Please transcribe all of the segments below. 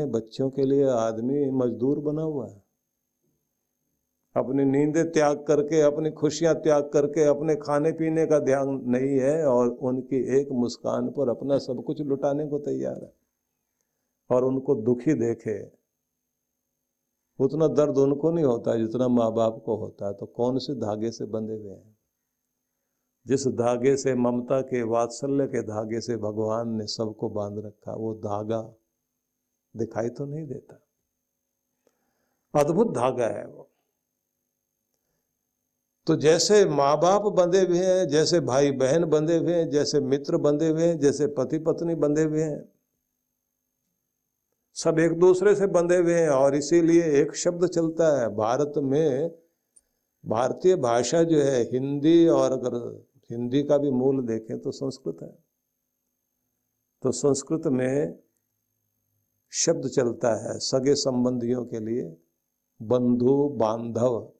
अपने बच्चों के लिए आदमी मजदूर बना हुआ है। अपनी नींदें त्याग करके, अपनी खुशियाँ त्याग करके, अपने खाने पीने का ध्यान नहीं है और उनकी एक मुस्कान पर अपना सब कुछ लुटाने को तैयार है और उनको दुखी देखे। उतना दर्द उनको नहीं होता जितना माँ बाप को होता। है तो कौन से धागे से बंधे हुए हैं? जिस धागे से ममता के, वात्सल्य के धागे से भगवान ने सबको बाँध रखा, वो धागा दिखाई तो नहीं देता। अद्भुत धागा है वो। तो जैसे माँ बाप बंधे हुए हैं, जैसे भाई बहन बंधे हुए हैं, जैसे मित्र बंधे हुए हैं, जैसे पति पत्नी बंधे हुए हैं, सब एक दूसरे से बंधे हुए हैं और इसीलिए एक शब्द चलता है, भारत में भारतीय भाषा जो है, हिंदी और अगर हिंदी का भी मूल देखें तो संस्कृत है। तो संस्कृत में शब्द चलता है सगे संबंधियों के लिए, बंधु, बांधव।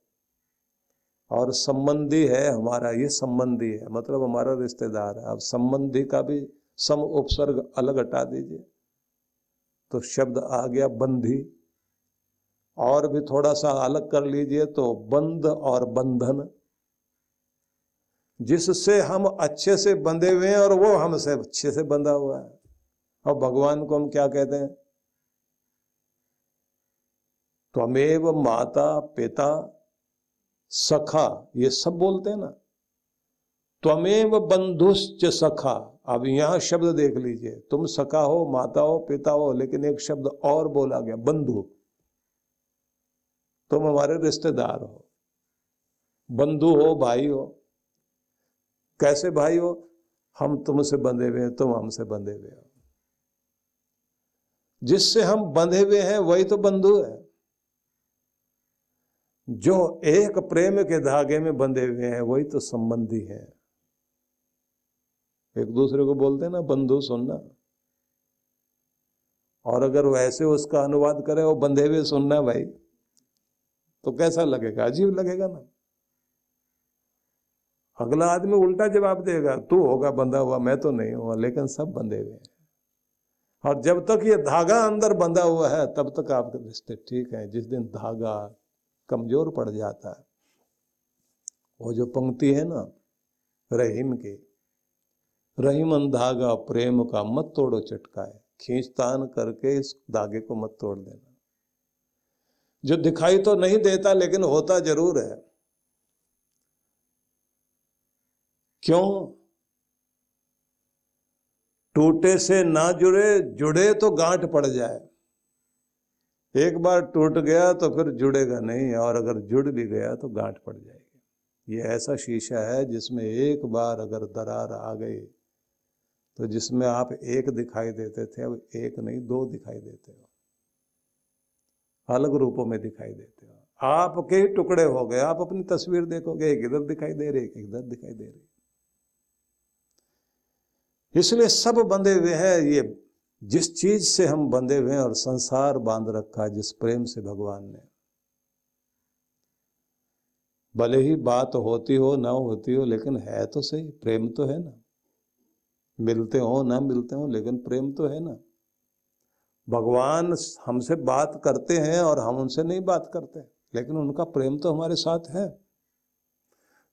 और संबंधी है, हमारा ये संबंधी है मतलब हमारा रिश्तेदार है। अब संबंधी का भी सम उपसर्ग अलग हटा दीजिए। तो शब्द आ गया बंधी। और भी थोड़ा सा अलग कर लीजिए तो बंध और बंधन। जिससे हम अच्छे से बंधे हुए हैं और वो हमसे अच्छे से बंधा हुआ है। और भगवान को हम क्या कहते हैं? त्वमेव माता पिता सखा, ये सब बोलते हैं ना। त्वमेव बंधुश्च सखा, अब यहाँ शब्द देख लीजिए। तुम सखा हो, माता हो, पिता हो, लेकिन एक शब्द और बोला गया, बंधु। तुम हमारे रिश्तेदार हो, बंधु हो, भाई हो। कैसे भाई हो? हम तुमसे बंधे हुए हैं, तुम हमसे बंधे हुए हो। जिससे हम बंधे हुए हैं, वही तो बंधु है। जो एक प्रेम के धागे में बंधे हुए हैं, वही तो संबंधी है। एक दूसरे को बोलते हैं ना, बंधु सुनना। और अगर वैसे उसका अनुवाद करे, वो बंधे हुए सुनना भाई तो कैसा लगेगा? अजीब लगेगा ना। अगला आदमी उल्टा जवाब देगा, तू होगा, बंधा हुआ, मैं तो नहीं हुआ, लेकिन सब बंधे हुए हैं। और जब तक ये धागा अंदर बंधा हुआ है, तब तक आपके रिश्ते ठीक है। जिस दिन धागा कमज़ोर पड़ जाता है। वो जो पंक्ति है ना, रहीम की, रहीम धागा प्रेम का मत तोड़ो चटकाए, खींचतान करके इस धागे को मत तोड़ देना। जो दिखाई तो नहीं देता, लेकिन होता ज़रूर है। क्यों? टूटे से ना जुड़े जुड़े तो गांठ पड़ जाए। एक बार टूट गया तो फिर जुड़ेगा नहीं, और अगर जुड़ भी गया तो गांठ पड़ जाएगी। ये ऐसा शीशा है जिसमें एक बार अगर दरार आ गई तो जिसमें आप एक दिखाई देते थे, अब एक नहीं, दो दिखाई देते हो। अलग रूपों में दिखाई देते हो। आपके टुकड़े हो गए, आप अपनी तस्वीर देखोगे, एक इधर दिखाई दे रही, एक इधर दिखाई दे रही। इसलिए सब बंधे हुए हैं, ये जिस चीज़ से हम बंधे हुए और संसार बाँध रखा है, जिस प्रेम से भगवान ने। भले ही बात होती हो, ना होती हो, लेकिन है तो सही, प्रेम तो है ना। मिलते हो, ना मिलते हो, लेकिन प्रेम तो है ना। भगवान हमसे बात करते हैं और हम उनसे नहीं बात करते, लेकिन उनका प्रेम तो हमारे साथ है।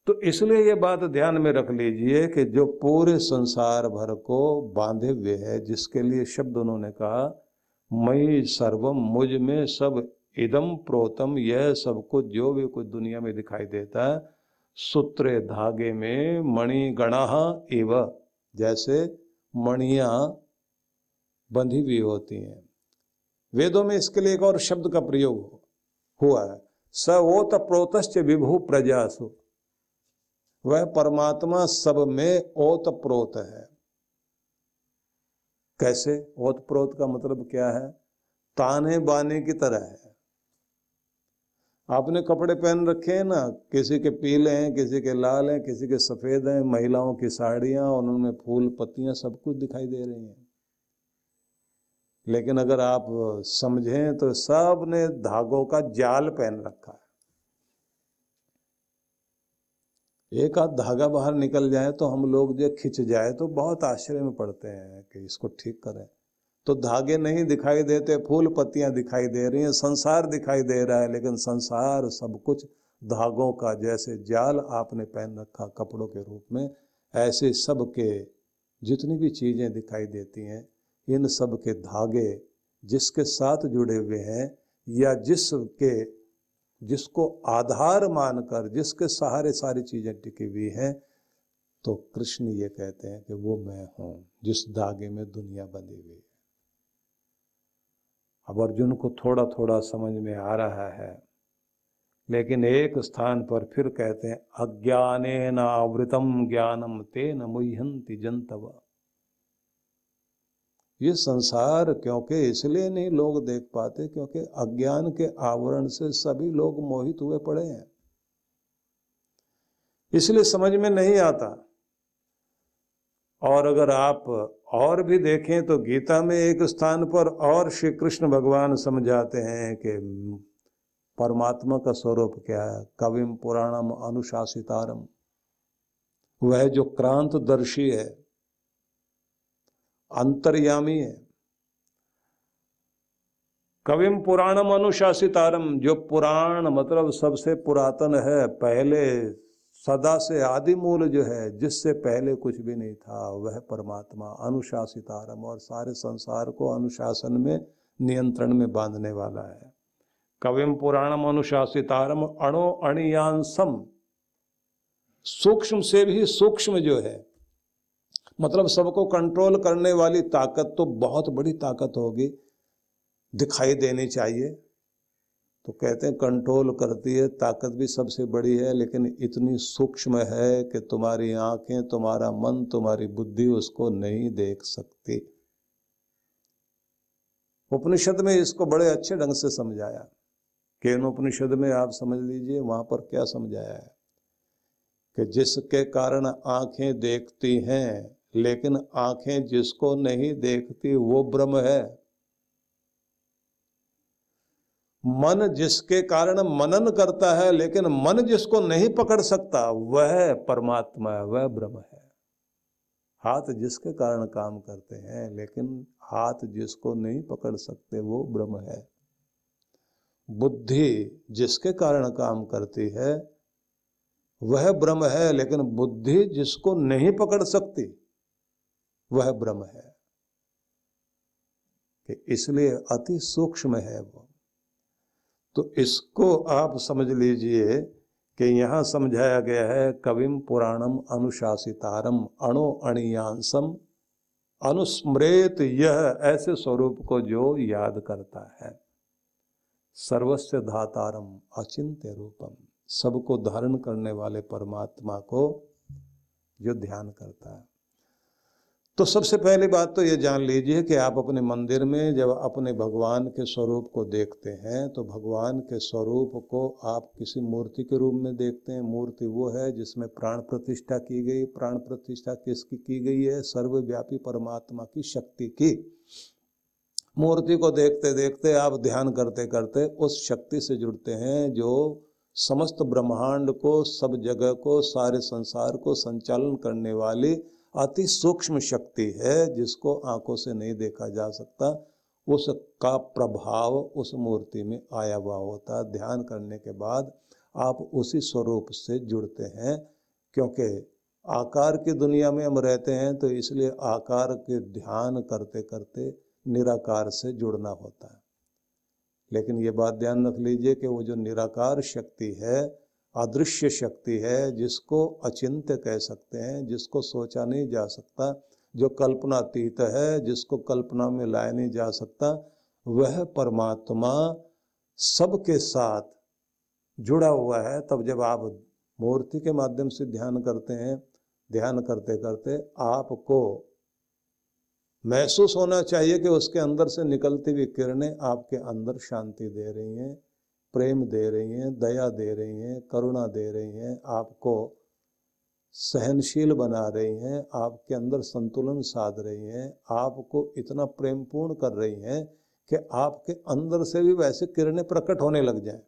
तो इसलिए ये बात ध्यान में रख लीजिए कि जो पूरे संसार भर को बांधे हुए है, जिसके लिए शब्द उन्होंने कहा, मई सर्वम, मुझमें सब इदम प्रोतम, यह सब कुछ जो भी कुछ दुनिया में दिखाई देता है, सूत्र धागे में मणि गणा एव जैसे मणिया बंधी हुई होती हैं। वेदों में इसके लिए एक और शब्द का प्रयोग हुआ है। स ओत प्रोतश्च विभु प्रजासु। वह परमात्मा सब में ओत प्रोत है। कैसे? ओत प्रोत का मतलब क्या है? ताने बाने की तरह है। आपने कपड़े पहन रखे हैं ना, किसी के पीले हैं, किसी के लाल हैं, किसी के सफ़ेद हैं, महिलाओं की साड़ियाँ और उनमें फूल, पत्तियाँ सब कुछ दिखाई दे रही हैं। लेकिन अगर आप समझें तो सबने धागों का जाल पहन रखा है। एक आध धागा बाहर निकल जाए तो हम लोग जो खिंच जाए तो बहुत आश्चर्य में पड़ते हैं कि इसको ठीक करें। तो धागे नहीं दिखाई देते, फूल पत्तियाँ दिखाई दे रही हैं, संसार दिखाई दे रहा है, लेकिन संसार सब कुछ धागों का जैसे जाल आपने पहन रखा कपड़ों के रूप में, ऐसे सब के जितनी भी चीज़ें दिखाई देती हैं, इन सब के धागे जिसके साथ जुड़े हुए हैं या जिसके जिसको आधार मानकर, जिसके सहारे सारी चीज़ें टिकी हुई हैं तो कृष्ण ये कहते हैं कि वो मैं हूँ, जिस धागे में दुनिया बंधी हुई है। अब अर्जुन को थोड़ा थोड़ा समझ में आ रहा है, लेकिन एक स्थान पर फिर कहते हैं अज्ञाने न आवृतम ज्ञानम ते न मुहंति जनतव। ये संसार क्योंकि इसलिए नहीं लोग देख पाते क्योंकि अज्ञान के आवरण से सभी लोग मोहित हुए पड़े हैं। इसलिए समझ में नहीं आता। और अगर आप और भी देखें तो गीता में एक स्थान पर और श्री कृष्ण भगवान समझाते हैं कि परमात्मा का स्वरूप क्या है। कविम पुराणम अनुशासितारम वह जो क्रांतदर्शी है अंतर्यामी है। कविम पुराणम अनुशासितारम, जो पुराण मतलब सबसे पुरातन है, पहले सदा से आदि मूल जो है, जिससे पहले कुछ भी नहीं था, वह परमात्मा, अनुशासितारम, और सारे संसार को अनुशासन में, नियंत्रण में बांधने वाला है। कविम पुराणम अनुशासितारम, अणो अणियांसम, सूक्ष्म से भी सूक्ष्म जो है मतलब सबको कंट्रोल करने वाली ताकत तो बहुत बड़ी ताकत होगी। दिखाई देनी चाहिए। तो कहते हैं कंट्रोल करती है, ताकत भी सबसे बड़ी है, लेकिन इतनी सूक्ष्म है कि तुम्हारी आँखें, तुम्हारा मन, तुम्हारी बुद्धि उसको नहीं देख सकती। उपनिषद में इसको बड़े अच्छे ढंग से समझाया। केनोपनिषद में आप समझ लीजिए, वहाँ पर क्या समझाया है कि जिसके कारण आँखें देखती हैं लेकिन आँखें जिसको नहीं देखती, वो ब्रह्म है। मन जिसके कारण मनन करता है, लेकिन मन जिसको नहीं पकड़ सकता, वह परमात्मा है, वह ब्रह्म है। हाथ जिसके कारण काम करते हैं, लेकिन हाथ जिसको नहीं पकड़ सकते, वो ब्रह्म है। बुद्धि जिसके कारण काम करती है, वह ब्रह्म है, लेकिन बुद्धि जिसको नहीं पकड़ सकती वह ब्रह्म है कि इसलिए अति सूक्ष्म है वो। तो इसको आप समझ लीजिए कि यहाँ समझाया गया है कविम पुराणम अनुशासितारम अणु अणियांसम अनुस्मृत यह ऐसे स्वरूप को जो याद करता है। सर्वस्व धातारम अचिंत्य रूपम सबको धारण करने वाले परमात्मा को जो ध्यान करता है। तो सबसे पहली बात तो ये जान लीजिए कि आप अपने मंदिर में जब अपने भगवान के स्वरूप को देखते हैं तो भगवान के स्वरूप को आप किसी मूर्ति के रूप में देखते हैं। मूर्ति वो है जिसमें प्राण प्रतिष्ठा की गई। प्राण प्रतिष्ठा किसकी की गई है? सर्वव्यापी परमात्मा की शक्ति की। मूर्ति को देखते देखते आप ध्यान करते करते उस शक्ति से जुड़ते हैं जो समस्त ब्रह्मांड को, सब जगह को, सारे संसार को संचालन करने वाली अति सूक्ष्म शक्ति है जिसको आँखों से नहीं देखा जा सकता उसका प्रभाव उस मूर्ति में आया हुआ होता। है ध्यान करने के बाद आप उसी स्वरूप से जुड़ते हैं, क्योंकि आकार की दुनिया में हम रहते हैं तो इसलिए आकार के ध्यान करते करते निराकार से जुड़ना होता है। लेकिन ये बात ध्यान रख लीजिए कि वो जो निराकार शक्ति है अदृश्य शक्ति है जिसको अचिंत्य कह सकते हैं, जिसको सोचा नहीं जा सकता, जो कल्पनातीत है, जिसको कल्पना में लाया नहीं जा सकता, वह परमात्मा सबके साथ जुड़ा हुआ है। तब जब आप मूर्ति के माध्यम से ध्यान करते हैं, ध्यान करते करते आपको महसूस होना चाहिए कि उसके अंदर से निकलती हुई किरणें आपके अंदर शांति दे रही हैं। प्रेम दे रही हैं, दया दे रही हैं, करुणा दे रही हैं, आपको सहनशील बना रही हैं, आपके अंदर संतुलन साध रही हैं, आपको इतना प्रेमपूर्ण कर रही हैं कि आपके अंदर से भी वैसे किरणें प्रकट होने लग जाएँ।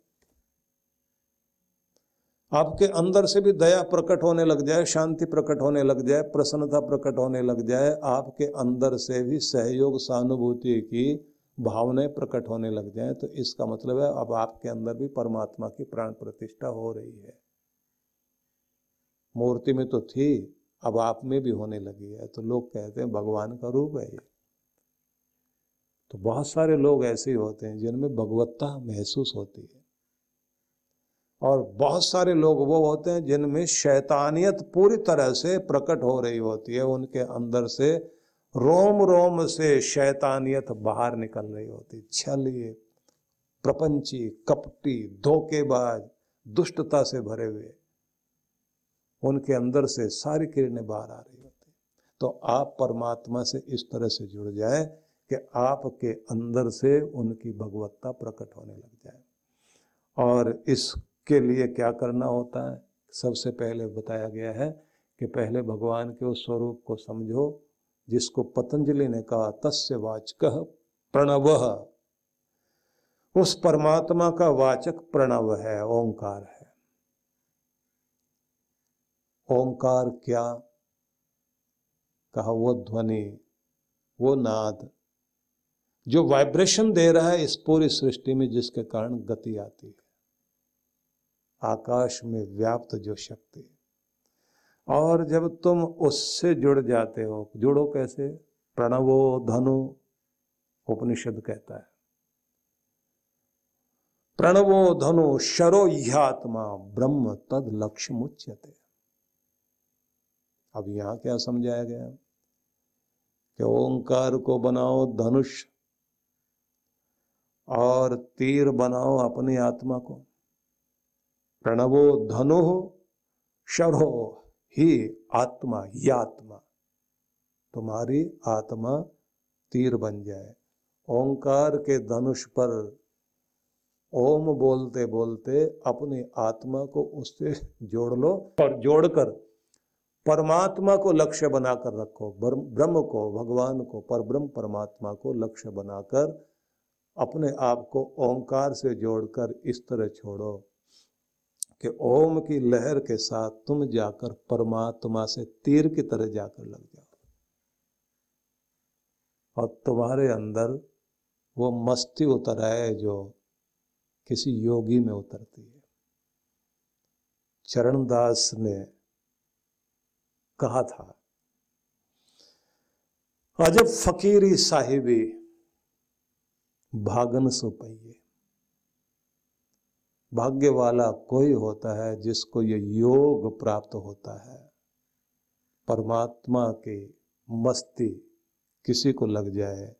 आपके अंदर से भी दया प्रकट होने लग जाए, शांति प्रकट होने लग जाए, प्रसन्नता प्रकट होने लग जाए, आपके अंदर से भी सहयोग, सहानुभूति की भावनाएँ प्रकट होने लग जाए तो इसका मतलब है अब आपके अंदर भी परमात्मा की प्राण प्रतिष्ठा हो रही है। मूर्ति में तो थी, अब आप में भी होने लगी है तो लोग कहते हैं, भगवान का रूप है ये। तो बहुत सारे लोग ऐसे होते हैं, जिनमें भगवत्ता महसूस होती है। और बहुत सारे लोग वो होते हैं, जिनमें शैतानियत पूरी तरह से प्रकट हो रही होती है, उनके अंदर से रोम रोम से शैतानियत बाहर निकल रही होती। छलिए, प्रपंची, कपटी, धोखेबाज, दुष्टता से भरे हुए। उनके अंदर से सारी किरणें बाहर आ रही होती। तो आप परमात्मा से इस तरह से जुड़ जाए कि आपके अंदर से उनकी भगवत्ता प्रकट होने लग जाए। और इसके लिए क्या करना होता है? सबसे पहले बताया गया है कि पहले भगवान के उस स्वरूप को समझो जिसको पतंजलि ने कहा, तस्य वाचक प्रणव। उस परमात्मा का वाचक प्रणव है, ओंकार है। ओंकार क्या? कहा, वो ध्वनि, वो नाद, जो वाइब्रेशन दे रहा है इस पूरी सृष्टि में जिसके कारण गति आती है। आकाश में व्याप्त जो शक्ति और जब तुम उससे जुड़ जाते हो, जुड़ो कैसे? प्रणवो धनु, उपनिषद कहता है। प्रणवो धनु शरो आत्मा ब्रह्म तद लक्ष्य मुच्यते। अब यहाँ क्या समझाया गया? कि ओंकार को बनाओ धनुष और तीर बनाओ अपनी आत्मा को। प्रणवो धनु शरो ही आत्मा ही आत्मा, तुम्हारी आत्मा तीर बन जाए। ओंकार के धनुष पर ओम बोलते बोलते अपनी आत्मा को उससे जोड़ लो और जोड़कर परमात्मा को लक्ष्य बनाकर रखो। ब्रह्म को, भगवान को, पर ब्रह्म परमात्मा को लक्ष्य बनाकर अपने आप को ओंकार से जोड़कर इस तरह छोड़ो। कि ओम की लहर के साथ तुम जाकर परमात्मा से तीर की तरह जाकर लग जाओ। और तुम्हारे अंदर वो मस्ती उतर आए जो किसी योगी में उतरती है। चरणदास ने कहा था, अजब फकीरी साहिबी, भागन सुपैये। भाग्य वाला कोई होता है जिसको ये योग प्राप्त होता है। परमात्मा की मस्ती किसी को लग जाए,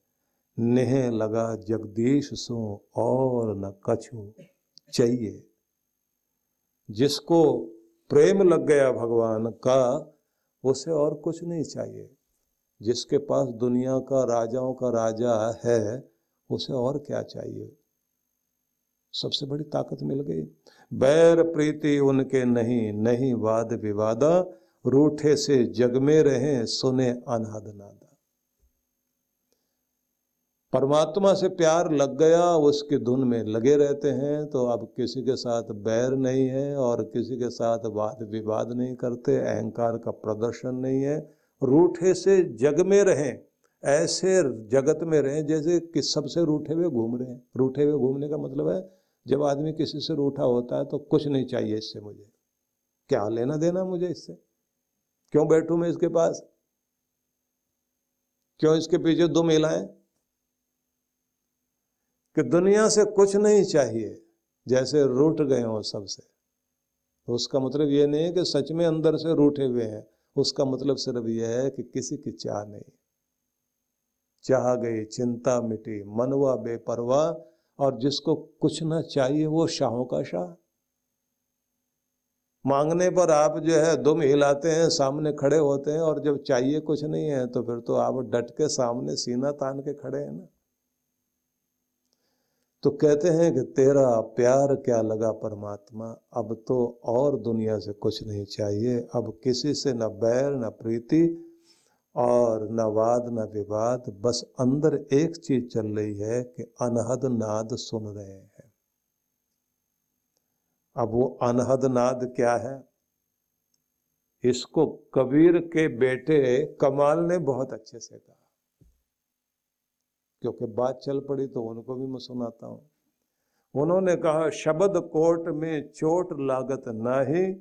नेह लगा जगदीश सो और न कछु चाहिए। जिसको प्रेम लग गया भगवान का, उसे और कुछ नहीं चाहिए। जिसके पास दुनिया का, राजाओं का राजा है, उसे और क्या चाहिए? सबसे बड़ी ताकत मिल गई। बैर प्रीति उनके नहीं नहीं वाद विवादा। रूठे से जग में रहे, सुने अनाद नादा। परमात्मा से प्यार लग गया, उसके धुन में लगे रहते हैं तो अब किसी के साथ बैर नहीं है और किसी के साथ वाद विवाद नहीं करते, अहंकार का प्रदर्शन नहीं है। रूठे से जग में रहें, ऐसे जगत में रहें जैसे कि सबसे रूठे हुए घूम रहे हैं। रूठे हुए घूमने का मतलब है जब आदमी किसी से रूठा होता है तो कुछ नहीं चाहिए इससे मुझे। क्या लेना देना मुझे इससे? क्यों बैठू मैं इसके पास? क्यों इसके पीछे दो महिलाएँ? कि दुनिया से कुछ नहीं चाहिए, जैसे रूठ गए हो सबसे। तो उसका मतलब ये नहीं है कि सच में अंदर से रूठे हुए हैं। उसका मतलब सिर्फ़ यह है कि किसी की चाह नहीं। चाह गई, चिंता मिटी, मनवा बेपरवाह और जिसको कुछ ना चाहिए वो शाहों का शाह। मांगने पर आप जो है दुम हिलाते हैं, सामने खड़े होते हैं और जब चाहिए कुछ नहीं है तो फिर तो आप डट के सामने सीना तान के खड़े हैं ना। तो कहते हैं कि तेरा प्यार क्या लगा परमात्मा? अब तो और दुनिया से कुछ नहीं चाहिए। अब किसी से न बैर न प्रीति और न वाद न विवाद, बस अंदर एक चीज़ चल रही है कि अनहद नाद सुन रहे हैं। अब वो अनहद नाद क्या है? इसको कबीर के बेटे कमाल ने बहुत अच्छे से कहा। क्योंकि बात चल पड़ी तो उनको भी मैं सुनाता हूँ। उन्होंने कहा, शब्द कोट में चोट लागत नाही,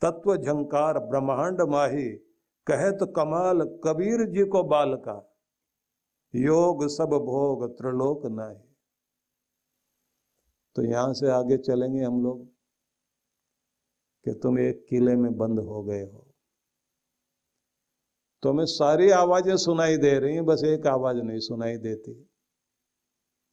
तत्व झंकार ब्रह्मांड माही कहे तो कमाल कबीर जी को बाल का योग सब भोग त्रिलोक नाही। तो यहाँ से आगे चलेंगे हम लोग कि तुम एक किले में बंद हो गए हो। तुम्हें सारी आवाज़ें सुनाई दे रही हैं, बस एक आवाज़ नहीं सुनाई देती।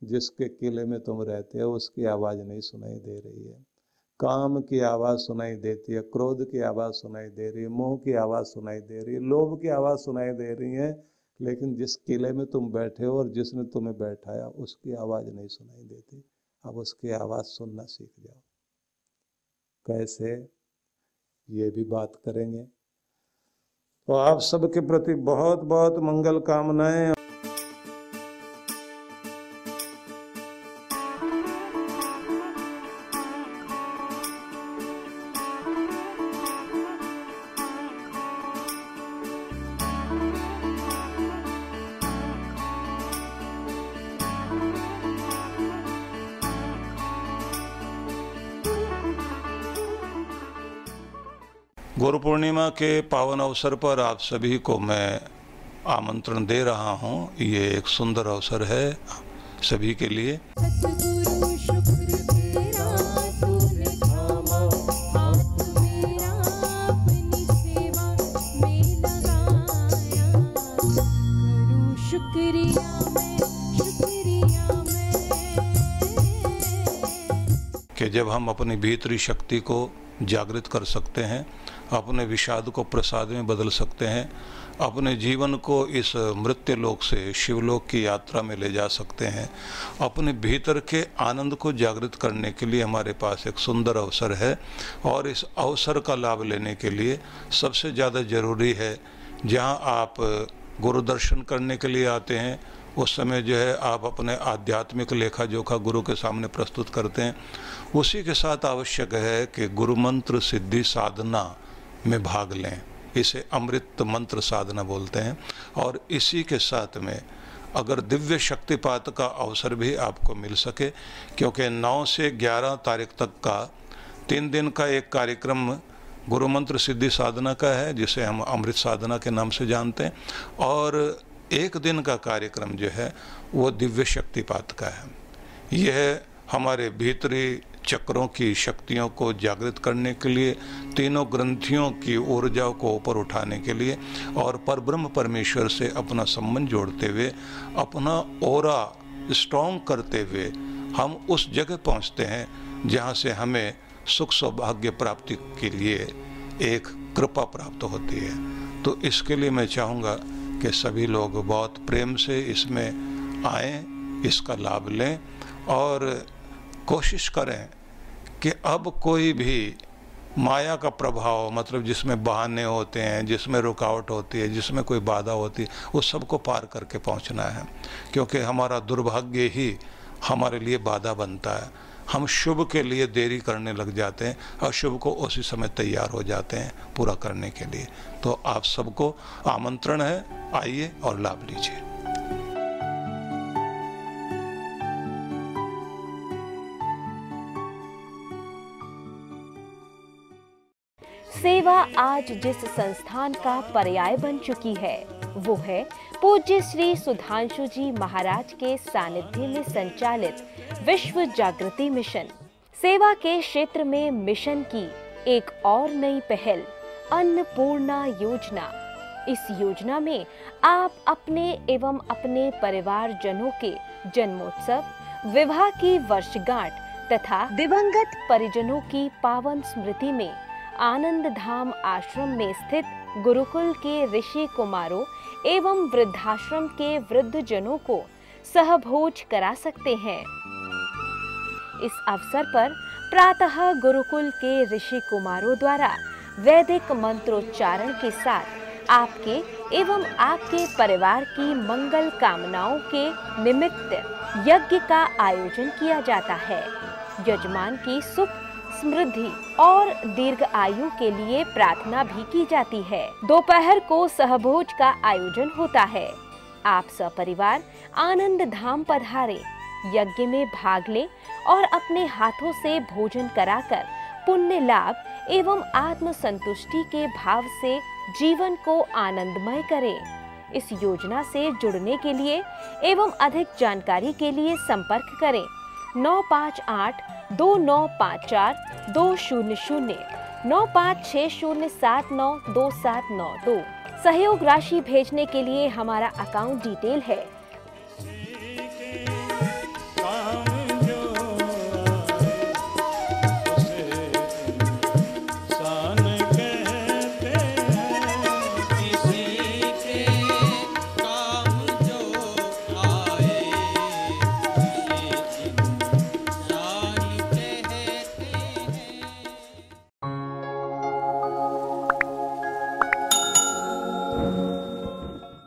जिसके किले में तुम रहते हो, उसकी आवाज़ नहीं सुनाई दे रही है। काम की आवाज़ सुनाई देती है, क्रोध की आवाज़ सुनाई दे रही है, मोह की आवाज़ सुनाई दे रही है, लोभ की आवाज़ सुनाई दे रही है, लेकिन जिस किले में तुम बैठे हो और जिसने तुम्हें बैठाया, उसकी आवाज़ नहीं सुनाई देती। अब उसकी आवाज़ सुनना सीख जाओ। कैसे? ये भी बात करेंगे। तो आप सबके प्रति बहुत बहुत मंगल कामनाएँ। गुरु पूर्णिमा के पावन अवसर पर आप सभी को मैं आमंत्रण दे रहा हूँ। ये एक सुंदर अवसर है सभी के लिए। कि जब हम अपनी भीतरी शक्ति को जागृत कर सकते हैं अपने विषाद को प्रसाद में बदल सकते हैं, अपने जीवन को इस मृत्यु लोक से शिवलोक की यात्रा में ले जा सकते हैं। अपने भीतर के आनंद को जागृत करने के लिए हमारे पास एक सुंदर अवसर है और इस अवसर का लाभ लेने के लिए सबसे ज़्यादा ज़रूरी है, जहाँ आप गुरु दर्शन करने के लिए आते हैं, उस समय जो है आप अपने आध्यात्मिक लेखा जोखा गुरु के सामने प्रस्तुत करते हैं। उसी के साथ आवश्यक है कि गुरु मंत्र सिद्धि साधना में भाग लें। इसे अमृत मंत्र साधना बोलते हैं। और इसी के साथ में अगर दिव्य शक्तिपात का अवसर भी आपको मिल सके, क्योंकि 9 से 11 तारीख तक का तीन दिन का एक कार्यक्रम गुरु मंत्र सिद्धि साधना का है, जिसे हम अमृत साधना के नाम से जानते हैं। और एक दिन का कार्यक्रम जो है, वो दिव्य शक्तिपात का है। यह हमारे भीतरी चक्रों की शक्तियों को जागृत करने के लिए, तीनों ग्रंथियों की ऊर्जा को ऊपर उठाने के लिए और परब्रह्म परमेश्वर से अपना संबंध जोड़ते हुए, अपना ओरा स्ट्रॉन्ग करते हुए हम उस जगह पहुँचते हैं जहाँ से हमें सुख सौभाग्य प्राप्ति के लिए एक कृपा प्राप्त होती है। तो इसके लिए मैं चाहूँगा कि सभी लोग बहुत प्रेम से इसमें आए, इसका लाभ लें और कोशिश करें कि अब कोई भी माया का प्रभाव मतलब जिसमें बहाने होते हैं, जिसमें रुकावट होती है, जिसमें कोई बाधा होती है उस सबको पार करके पहुँचना है। क्योंकि हमारा दुर्भाग्य ही हमारे लिए बाधा बनता है। हम शुभ के लिए देरी करने लग जाते हैं और शुभ को उसी समय तैयार हो जाते हैं पूरा करने के लिए। तो आप सबको आमंत्रण है। आइए और लाभ लीजिए। सेवा आज जिस संस्थान का पर्याय बन चुकी है, वो है पूज्य श्री सुधांशु जी महाराज के सानिध्य में संचालित विश्व जागृति मिशन। सेवा के क्षेत्र में मिशन की एक और नई पहल, अन्नपूर्णा योजना। इस योजना में आप अपने एवं अपने परिवार जनों के जन्मोत्सव, विवाह की वर्षगांठ तथा दिवंगत परिजनों की पावन स्मृति में आनंद धाम आश्रम में स्थित गुरुकुल के ऋषि कुमारों एवं वृद्धाश्रम के वृद्ध जनों को सहभोज करा सकते हैं। इस अवसर पर प्रातः गुरुकुल के ऋषि कुमारों द्वारा वैदिक मंत्रोच्चारण के साथ आपके एवं आपके परिवार की मंगल कामनाओं के निमित्त यज्ञ का आयोजन किया जाता है। यजमान की सुख समृद्धि और दीर्घ आयु के लिए प्रार्थना भी की जाती है। दोपहर को सहभोज का आयोजन होता है। आप सपरिवार आनंद धाम पधारे यज्ञ में भाग लें और अपने हाथों से भोजन कराकर पुण्य लाभ एवं आत्म संतुष्टि के भाव से जीवन को आनंदमय करें। इस योजना से जुड़ने के लिए एवं अधिक जानकारी के लिए संपर्क करें। नौ पाँच आठ दो नौ पाँच चार दो शून्य शून्य नौ पाँच छः शून्य सात नौ दो सात नौ दो। सहयोग राशि भेजने के लिए हमारा अकाउंट डिटेल है।